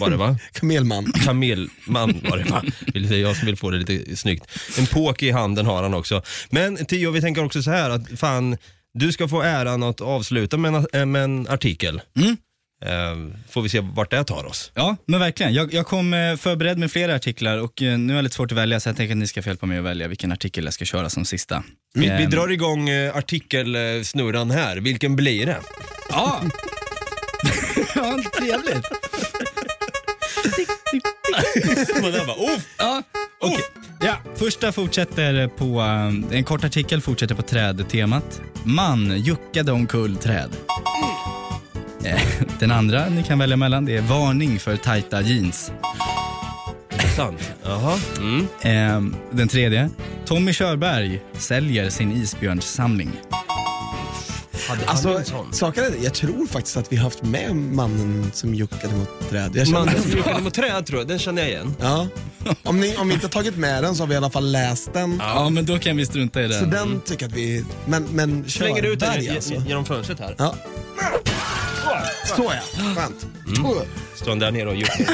Var det va? Kamelman. Kamelman var det va? Det är jag som vill få det lite snyggt. En påk i handen har han också. Men Tio, vi tänker också så här att fan, du ska få äran att avsluta med en, eh, med en artikel. Mm. Eh, får vi se vart det tar oss. Ja, men verkligen. Jag, jag kom eh, förberedd med flera artiklar och eh, nu är det lite svårt att välja så jag tänker att ni ska få hjälpa mig att välja vilken artikel jag ska köra som sista. Vi, vi Eh, drar igång eh, artikelsnurran här. Vilken blir det? Ja! ja, trevligt. Man där bara, oh! Ja, okej. Ja, första fortsätter på, en kort artikel fortsätter på trädtemat. Man juckade omkull träd. Eh, Den andra ni kan välja mellan det är varning för tajta jeans. Sant. Jaha. Mm. Eh, Den tredje, Tommy Körberg säljer sin isbjörnssamling. Hade han Alltså, en sån? saken är, jag tror faktiskt att vi har haft med mannen som juckade mot träd. Jag känner, Mannen som juckade mot träd tror jag, den känner jag igen. ja. om, ni, om vi inte har tagit med den så har vi i alla fall läst den. Ja, men då kan vi strunta i Så den. den tycker jag att vi, men, men Slänger ut den Körberg ge- alltså. genom fönstret här. Ja. Så ja, skönt. Står han där nere och juckar.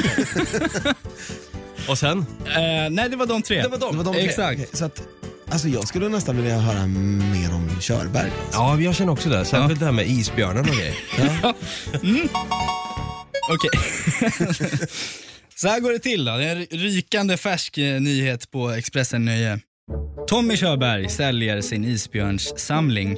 och sen? Eh, nej, det var de tre. Det var de. Det var de tre. Exakt. Så att, alltså jag skulle nästan vilja höra mer om Körberg. Alltså. Ja, jag känner också det. Särskilt det här med isbjörnen och grejer. Okej. Så här går det till då. Det är en rykande färsk eh, nyhet på Expressen Nöje. Tommy Körberg säljer sin isbjörnssamling.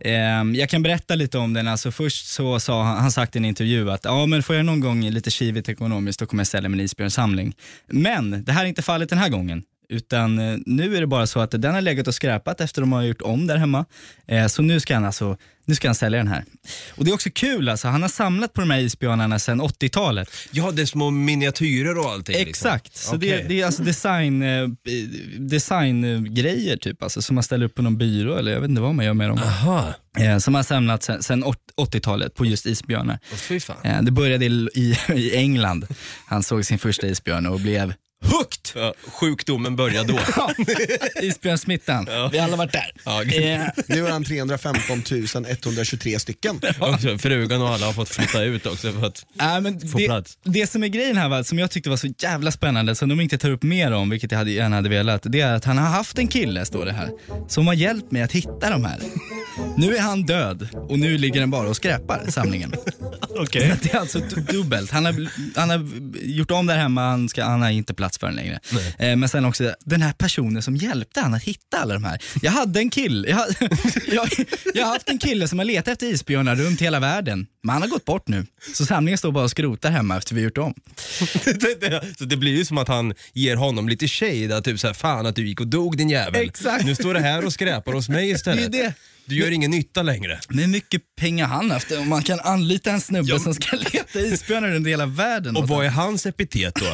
Eh, jag kan berätta lite om den. Alltså först så sa han, han sagt i en intervju att ja, men får jag någon gång lite kivigt ekonomiskt då kommer jag sälja min isbjörnssamling. Men det här är inte fallet den här gången. Utan eh, nu är det bara så att den har legat och skräpat efter de har gjort om där hemma. Eh, så nu ska han alltså nu ska han sälja den här. Och Det är också kul, alltså. han har samlat på de här isbjörnarna sedan 80-talet. Ja, det är små miniatyrer och allting. Exakt, liksom. så det, Okej. det är alltså design, eh, designgrejer typ, alltså, som man ställer upp på någon byrå eller jag vet inte vad man gör med dem. Aha, Eh, som har samlat sedan, sedan 80-talet på just isbjörnar. Fan. Eh, det började i, i, i England. Han såg sin första isbjörn och blev hooked. Ja, sjukdomen började då. Isbjörnsmittan. Vi har alla varit där. Ja, Eh, Nu har han 315 123 stycken. också, frugan och alla har fått flytta ut också för att men få det, plats. det som är grejen här, va, som jag tyckte var så jävla spännande, som de inte tar upp mer om, vilket jag hade, gärna hade velat, det är att han har haft en kille, står det här, som har hjälpt mig att hitta de här. Nu är han död och nu ligger den bara och skräpar, samlingen. Okej. Det är alltså du- dubbelt. Han har, han har gjort om där hemma, han, ska, han har inte plats för den längre. Eh, men sen också den här personen som hjälpte han att hitta alla de här. Jag hade en kille, jag, jag, jag har haft en kille som har letat efter isbjörnar runt hela världen. Men han har gått bort nu. Så samlingen står bara och skrotar hemma efter vi gjort om. Så det blir ju som att han ger honom lite shade, att typ såhär, fan att du gick och dog din jävel. Exakt. Nu står det här och skräpar hos mig istället. Det är det. Du gör ingen nytta längre. Men mycket pengar han haft om man kan anlita en snubbe Ja. som ska leta isbjörnar runt hela världen. Och vad är hans epitet då?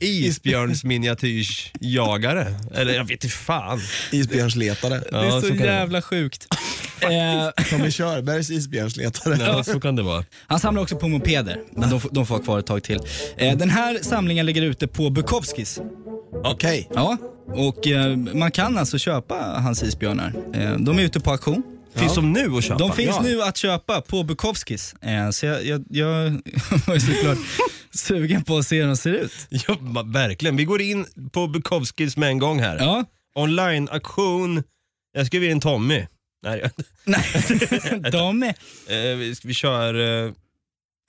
Isbjörns miniatyrsjagare? Eller jag vet inte fan. Isbjörnsletare. det är Ja, så, så det jävla sjukt. Eh, Tommy Körbergs isbjörnsletare. Ja, så kan det vara. Han samlar också på mopeder, men de, får- de får vara kvar ett tag till. Eh, den här samlingen ligger ute på Bukowskis. Okej. Ja, och eh, man kan alltså köpa hans isbjörnar. Eh, de är ute på auktion. Finns de nu att köpa? De finns Ja. nu att köpa på Bukowskis. Eh, så jag, jag, jag var ju såklart sugen på att se hur de ser ut. Ja, ma- verkligen. Vi går in på Bukowskis med en gång här. Ja, Online-auktion. Jag skriver in Tommy. Nej, nej, de är... eh, vi, vi kör... Eh,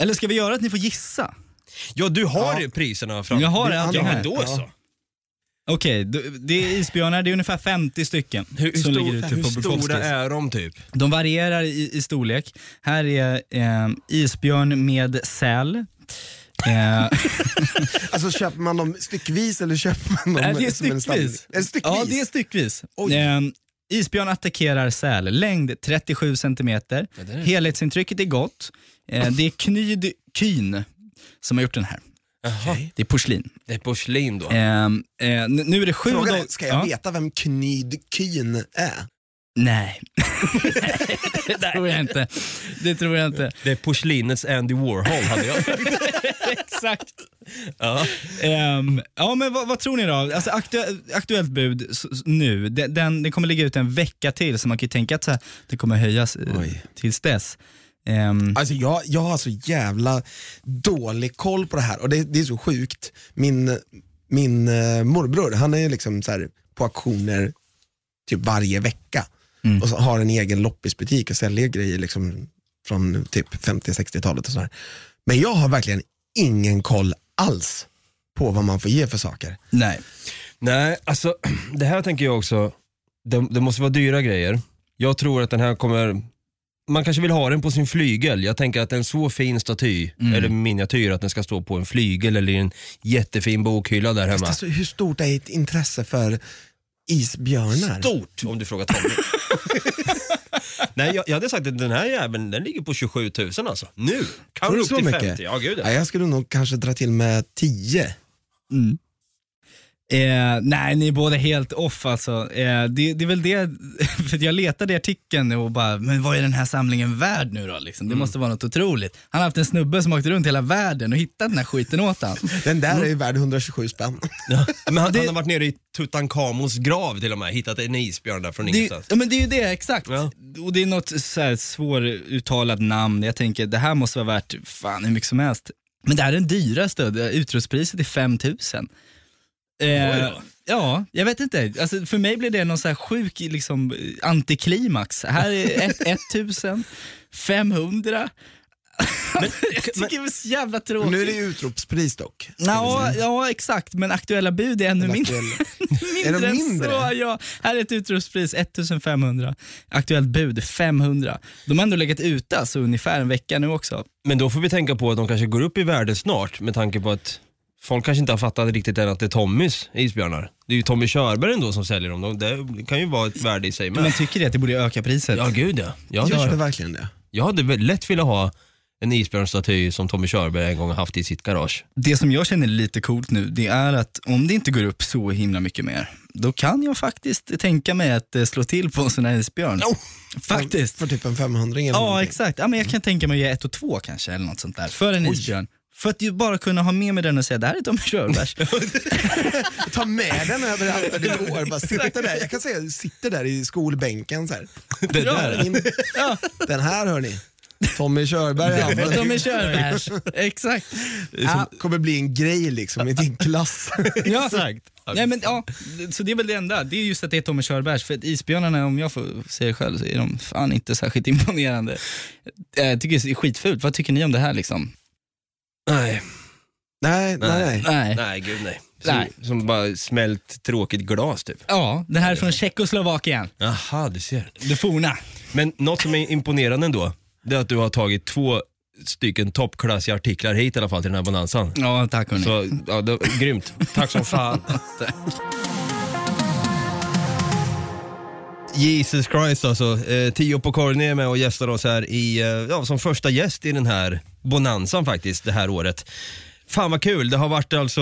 Eller ska vi göra att ni får gissa? ja, du har Ja. priserna fram. Jag har det- Ja, men då Ja. så. Okej, det är isbjörnar, det är ungefär 50 stycken Hur, som stor, ligger ute hur på stora är de typ? De varierar i, i storlek. Här är eh, isbjörn med säl. Eh, Alltså köper man dem styckvis eller köper man dem Nej, det är som en samling? styckvis. Styckvis? ja, det är styckvis. Oj. Eh, isbjörn attackerar säl. Längd 37 centimeter. det är- Helhetsintrycket är gott. Eh, det är Knyd Kyn som har gjort den här. Jaha, Det är porslin. det är porslin då. Eh, eh, n- nu är det sju Frågan är, dag- ska jag Ja. veta vem Knyd Kyn är? Nej. det tror jag inte. Det tror jag inte. Det är porslinets Andy Warhol hade jag. Exakt. ja. Ehm, ja, men vad, vad tror ni då? Alltså, aktu- aktuellt bud nu, den, den, den kommer ligga ut en vecka till så man kan ju tänka att så här, det kommer höjas eh, Oj. tills dess. Ehm, Alltså jag, jag har så jävla dålig koll på det här och det, det är så sjukt. Min, min eh, morbror, han är liksom så här på auktioner typ varje vecka Mm. och så har en egen loppisbutik och säljer grejer liksom från typ 50-60-talet och sådär. Men jag har verkligen ingen koll alls på vad man får ge för saker. nej. Nej, alltså det här tänker jag också, det, det måste vara dyra grejer. Jag tror att den här kommer, man kanske vill ha den på sin flygel. Jag tänker att en så fin staty, Mm. eller miniatyr, att den ska stå på en flygel eller i en jättefin bokhylla där hemma. alltså, hur stort är ett intresse för isbjörnar? Stort om du frågar Tommy. Nej, jag, jag hade sagt att den här jäveln den ligger på 27 000 alltså. Nu! Kan Tror du upp så till mycket? 50. Ja, gud ja. Nej, jag skulle nog kanske dra till med 10. Mm. Eh, nej, ni är båda helt off alltså. Eh, det, det är väl det, för jag letade i artikeln och bara, men vad är den här samlingen värd nu då? Liksom? Det måste vara något otroligt. Han har haft en snubbe som åkt runt hela världen och hittat den här skiten åt han. Den där är ju värd 127 spänn. Ja. Men han, Det- han har varit nere i Tutankhamons grav till och med, hittat en isbjörn där från Det, ingenstans. ja, men det är ju det, exakt. Ja. Och det är något så här svåruttalat namn. Jag tänker, det här måste vara värt fan hur mycket som helst. Men det här är den dyraste, utrustpriset är 5000. Eh, ja, jag vet inte. Alltså, för mig blir det någon så här sjuk liksom, antiklimax. Här är ett, 1500. jag tycker det är så jävla tråkigt. Nu är det utropspris dock. vi Ja, exakt. Men aktuella bud är ännu mindre. aktuell- Är mindre? Så, ja. Här är ett utropspris 1500. Aktuellt bud 500. De har ändå legat ute alltså, ungefär en vecka nu också. Men då får vi tänka på att de kanske går upp i värde snart med tanke på att folk kanske inte har fattat riktigt än att det är Tommys isbjörnar. Det är ju Tommy Körberg ändå som säljer dem. Det kan ju vara ett värde i sig med. Men tycker det att det borde öka priset? Ja, gud ja. Jag hade, Gör det köpt. verkligen det? jag hade väl lätt velat ha en isbjörnsstaty som Tommy Körberg en gång har haft i sitt garage. Det som jag känner är lite coolt nu, det är att om det inte går upp så himla mycket mer, då kan jag faktiskt tänka mig att eh, slå till på en sån här isbjörn. Faktiskt. För typ en 500 eller Ja, någonting. exakt. Ja, men jag kan tänka mig att ge ett och två kanske, eller något sånt där, för en isbjörn. För att ju bara kunna ha med mig den och säga, det här är Tommy Körbergs. Ta med den överallt där du går. Bara sitter där. Jag kan säga, du sitter där i skolbänken så här. Det där. In. Den här hör ni. Tommy Körberg. Tommy Körbergs. Exakt. Som kommer bli en grej liksom i din klass. Ja. Exakt. Nej, men, ja, så det är väl det enda. Det är just att det är Tommy Körbergs. För att isbjörnarna, om jag får säga det själv, så är de fan inte särskilt imponerande. Jag tycker det är skitfult. Vad tycker ni om det här liksom? Nej. Nej, nej, nej. Nej. Nej, gud nej. Som, Nej. som bara smält tråkigt glas typ. Ja, det här är från Tjeckoslovakien. Jaha, du ser. Det forna. Men något som är imponerande ändå, det är att du har tagit två stycken toppklassiga artiklar hit i alla fall till den här bonanzan. Ja, tack hörni. Så, ja, det, grymt. Tack som fan. Jesus Christ alltså. Eh, Tio på Corny är med och gästar oss här i, eh, ja, som första gäst i den här bonanzan faktiskt det här året. Fan vad kul, det har varit alltså,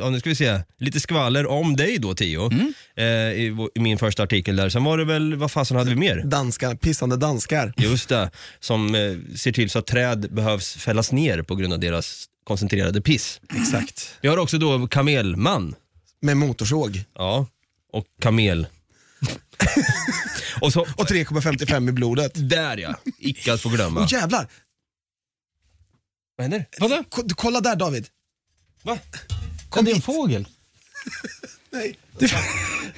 ja nu ska vi se, lite skvaller om dig då Tio. Eh, i, vår- I min första artikel där. Sen var det väl, vad fasen hade vi mer? Danskar, pissande danskar. Just det, som eh, ser till så att träd behövs fällas ner på grund av deras koncentrerade piss. Exakt. Vi har också då kamelman. Med motorsåg. Ja, och kamel. Och så, Och 3,55 i blodet. där ja, icke att få glömma. Åh jävlar! Vad händer? Vadå? Ko- Kolla där David. Va? Kom det är en hit. fågel. Nej.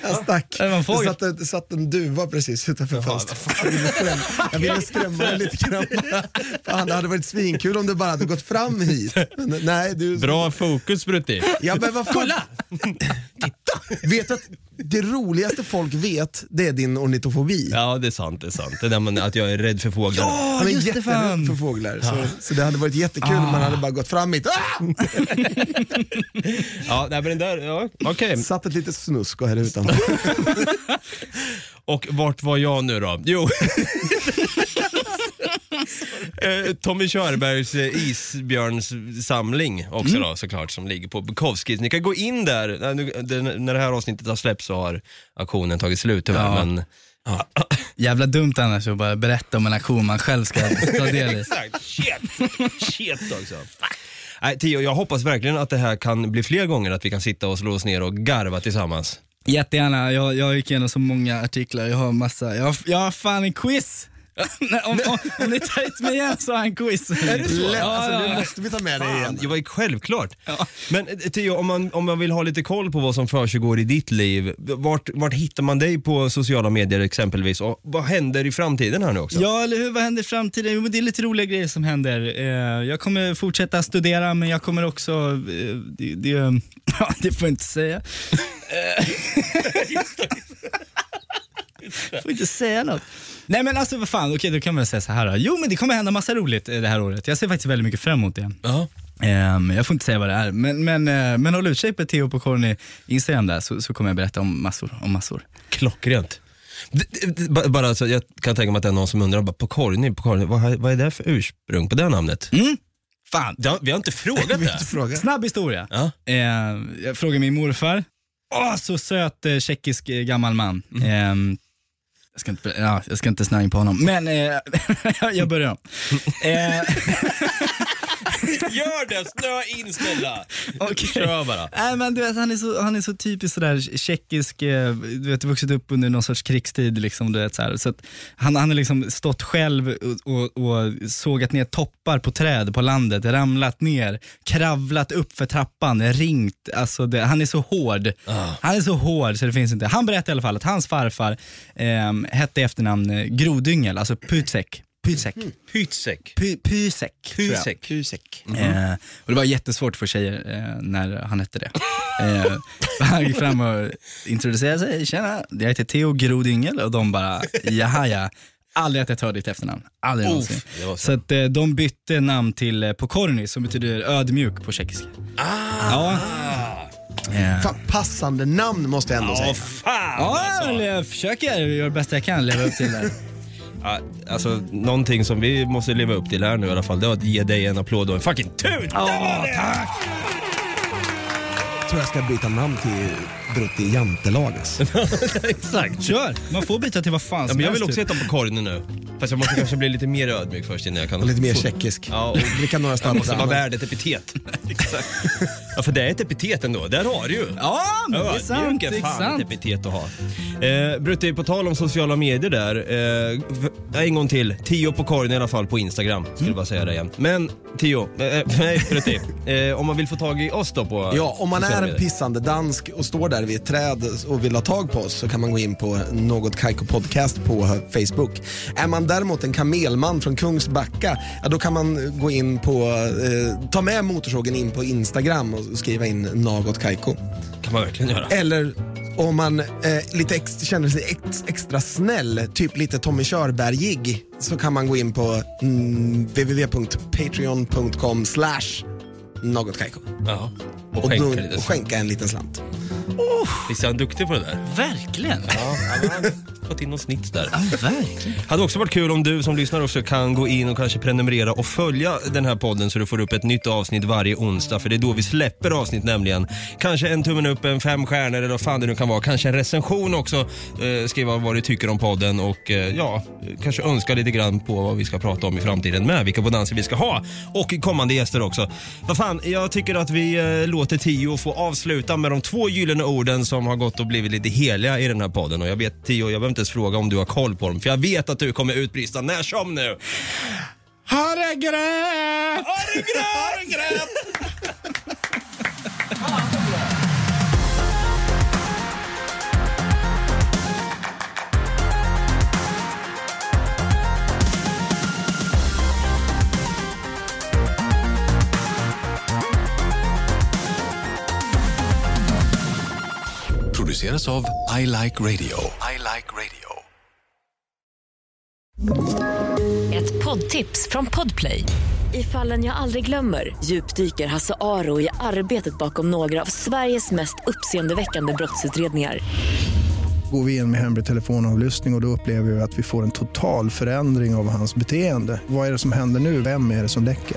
Jag stack. Det en fågel? Det satt, det satt en duva precis utanför fönstret. Jag ville skrämma, jag ville skrämma den lite grann. Fan, det hade varit svinkul om du bara hade gått fram hit. Men, nej, du... Bra fokus Brutti. Ja, men vad fan? Kolla! Titta! Vet att det roligaste folk vet, det är din ornitofobi? Ja det är sant, det är sant. Det där med att jag är rädd för fåglar. Han är just det, jätterädd fan. för fåglar. Så, så det hade varit jättekul om man hade bara gått fram hit. Ah! Ja, nej, men den där, ja, okej. Satt ett litet snusk här utanför. Och vart var jag nu då? Jo. Eh, Tommy Körbergs eh, isbjörnssamling också då såklart som ligger på Bukowskis. Ni kan gå in där, när, nu- det- när det här avsnittet har släppts så har auktionen tagit slut tyvärr. Ja. Men, Jävla dumt annars att bara berätta om en aktion man själv ska ta del i. Exakt, shit, shit också. Nej, Tio, jag hoppas verkligen att det här kan bli fler gånger, att vi kan sitta och slå oss ner och garva tillsammans. Jättegärna, jag, jag gick igenom så många artiklar, jag har massa, jag har, jag har fan en quiz. om, om, om ni tar hit mig igen så har jag en quiz. Är det Lätt, Ja, alltså, ja. måste vi ta med dig igen. det var ju självklart. Ja. Men eh, Theo, om man, om man vill ha lite koll på vad som försiggår i ditt liv, vart, vart hittar man dig på sociala medier exempelvis? Och vad händer i framtiden här nu också? Ja, eller hur? Vad händer i framtiden? Jo, det är lite roliga grejer som händer. Eh, jag kommer fortsätta studera, men jag kommer också... Eh, det, det, ja, det får jag inte säga. Får inte säga något. Nej men alltså vad fan, okej då kan man säga så här. då. Jo men det kommer hända massa roligt eh, det här året. Jag ser faktiskt väldigt mycket fram emot det. Ja. Ehm, jag får inte säga vad det är, men, men, eh, men håll utkik på Theo på Corny Instagram där så, så kommer jag berätta om massor. Om massor. Klockrent. D- Bara så, jag kan tänka mig att det är någon som undrar, bara, på Corny, på Corny, vad, vad är det för ursprung på det namnet? Mm? Fan, Det har, vi har inte frågat det. inte frågat. snabb historia. Ja. Eh, jag frågade min morfar. Åh, så söt eh, tjeckisk gammal man. Eh, jag, ska inte, ja, jag ska inte snöa in på honom, men eh, jag börjar. Eh, Gör det, snöa in snälla. Okej. Kör bara. Nej, men du vet, han, är så, han är så typiskt sådär tjeckisk, eh, du vet, vuxit upp under någon sorts krigstid. Liksom, du vet, så. Så han han har liksom stått själv och, och, och sågat ner toppar på träd på landet, ramlat ner, kravlat upp för trappan, ringt. Alltså det, han är så hård. Ah. Han är så hård så det finns inte. Han berättade i alla fall att hans farfar eh, hette i efternamn eh, Grodyngel, alltså Putsek. Pysek. Pytsek. Py, Pysek. tror jag. Pysek. Kusek. Eh, och det var jättesvårt för tjejer eh, när han hette det. Eh, han gick fram och introducerade sig. Tjena, jag heter Theo Grodyngel och de bara, jaha ja. Aldrig att jag tar ditt efternamn. Aldrig någonsin. det var så. Så att, eh, de bytte namn till eh, Pokorny som betyder ödmjuk på tjeckiska. Ah! Ja. Eh, Fan, passande namn måste jag ändå säga. fan Ja, alltså. jag försöker göra det bästa jag kan, leva upp till det. Ja, alltså, någonting som vi måste leva upp till här nu i alla fall, det är att ge dig en applåd och en fucking tut! Ja, tack! Jag tror jag ska byta namn till Brutti Jantelag. alltså. Exakt. Kör! Man får byta till vad fan Ja, som men jag vill helst, också typ. heta på korgen nu. Fast jag måste kanske bli lite mer ödmjuk först innan jag kan... Och lite mer tjeckisk. Ja, och Dricka några jag måste vara värd ett epitet. Exakt. Ja, för det är ett epitet ändå. Där har du ju. Ja, men det är sant. Det är fan ett epitet att ha. Eh, Brutti, på tal om sociala medier där. Eh, en gång till. Tio på korgen i alla fall på Instagram. Skulle Mm. bara säga det igen. Men Tio, eh, nej Brutti. Eh, om man vill få tag i oss då på Ja, om man sociala är en medier. pissande dansk och står där vid ett träd och vill ha tag på oss så kan man gå in på något Kaiko podcast på Facebook. Är man däremot en kamelman från Kungsbacka, ja, då kan man gå in på, eh, ta med motorsågen in på Instagram och skriva in något Kaiko. kan man verkligen göra. Eller om man eh, lite ex, känner sig ex, extra snäll, typ lite Tommy Körbergig, så kan man gå in på mm, www.patreon.com slash något Kaiko. Ja. Och Och, skänka då, lite. och skänka en liten slant. Visst är han duktig på det där? Verkligen. Ja, han har fått in något snitt där. Ja, verkligen. Hade också varit kul om du som lyssnar också kan gå in och kanske prenumerera och följa den här podden så du får upp ett nytt avsnitt varje onsdag. För det är då vi släpper avsnitt nämligen. Kanske en tummen upp, en fem stjärnor eller vad fan det nu kan vara. Kanske en recension också. Eh, skriva vad du tycker om podden och eh, ja, kanske önska lite grann på vad vi ska prata om i framtiden med. Vilka bonanser vi ska ha. Och kommande gäster också. Vad fan, jag tycker att vi eh, låter Tio få avsluta med de två gyllene orden som har gått och blivit lite heliga i den här podden. Och jag vet Tio, jag behöver inte ens fråga om du har koll på dem. För jag vet att du kommer utbrista när som nu. Ha det gröt! Produceras av I Like Radio. I like radio. Ett poddtips från Podplay. I fallen jag aldrig glömmer djupdyker Hasse Aro i arbetet bakom några av Sveriges mest uppseendeväckande brottsutredningar. Går vi in med hemlig telefonavlyssning och, och då upplever vi att vi får en total förändring av hans beteende. Vad är det som händer nu? Vem är det som läcker?